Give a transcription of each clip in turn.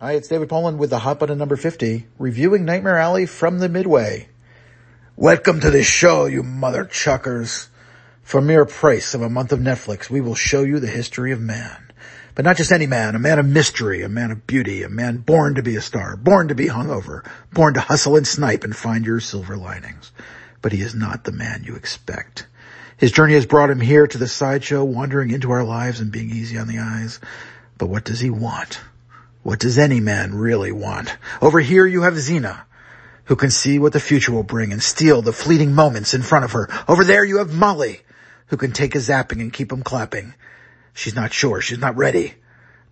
Hi, it's David Poland with the Hot Button number 50, reviewing Nightmare Alley from the Midway. Welcome to the show, you mother chuckers. For mere price of a month of Netflix, we will show you the history of man. But not just any man, a man of mystery, a man of beauty, a man born to be a star, born to be hungover, born to hustle and snipe and find your silver linings. But he is not the man you expect. His journey has brought him here to the sideshow, wandering into our lives and being easy on the eyes. But what does he want? What does any man really want? Over here you have Zeena, who can see what the future will bring and steal the fleeting moments in front of her. Over there you have Molly, who can take a zapping and keep him clapping. She's not sure, she's not ready,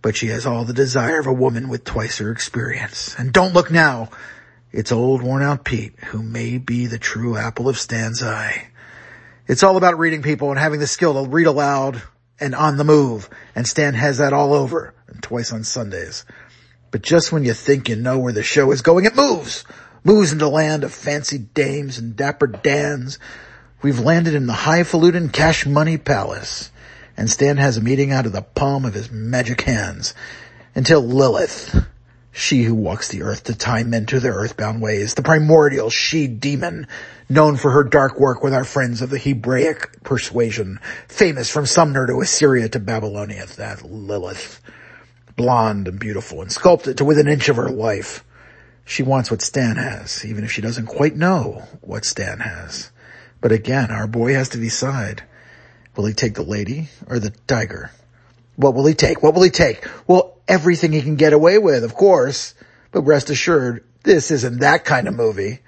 but she has all the desire of a woman with twice her experience. And don't look now, it's old worn out Pete, who may be the true apple of Stan's eye. It's all about reading people and having the skill to read aloud and on the move, and Stan has that all over, and twice on Sundays. But just when you think you know where the show is going, it moves. Moves into the land of fancy dames and dapper dans. We've landed in the highfalutin cash money palace. And Stan has a meeting out of the palm of his magic hands. Until Lilith, she who walks the earth to tie men to their earthbound ways, the primordial she-demon, known for her dark work with our friends of the Hebraic persuasion, famous from Sumer to Assyria to Babylonia, that Lilith blonde and beautiful and sculpted to within an inch of her life. She wants what Stan has, even if she doesn't quite know what Stan has. But again, our boy has to decide. Will he take the lady or the tiger? What will he take? What will he take? Well, everything he can get away with, of course. But rest assured, this isn't that kind of movie.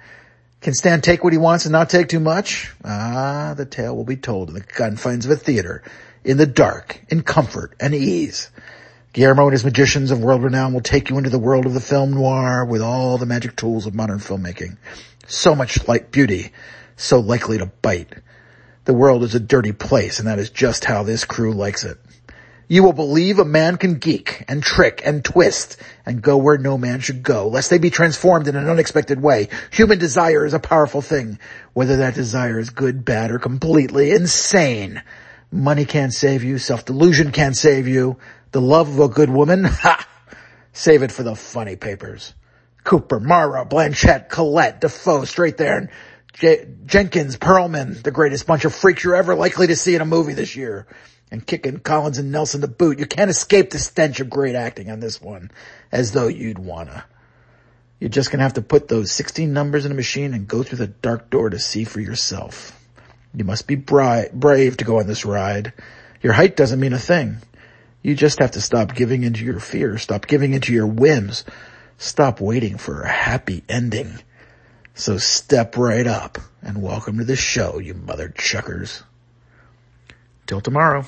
Can Stan take what he wants and not take too much? Ah, the tale will be told in the confines of a theater, in the dark, in comfort and ease. Guillermo and his magicians of world renown will take you into the world of the film noir with all the magic tools of modern filmmaking. So much light beauty, so likely to bite. The world is a dirty place and that is just how this crew likes it. You will believe a man can geek and trick and twist and go where no man should go, lest they be transformed in an unexpected way. Human desire is a powerful thing, whether that desire is good, bad, or completely insane. Money can't save you, self-delusion can't save you, the love of a good woman? Ha! Save it for the funny papers. Cooper, Mara, Blanchett, Collette, Dafoe, straight there. And J- Jenkins, Perlman, the greatest bunch of freaks you're ever likely to see in a movie this year. And kicking Collins and Nelson to boot. You can't escape the stench of great acting on this one, as though you'd wanna. You're just gonna have to put those 16 numbers in a machine and go through the dark door to see for yourself. You must be bri- brave to go on this ride. Your height doesn't mean a thing. You just have to stop giving into your fears. Stop giving into your whims. Stop waiting for a happy ending. So step right up and welcome to the show, you mother chuckers. Till tomorrow.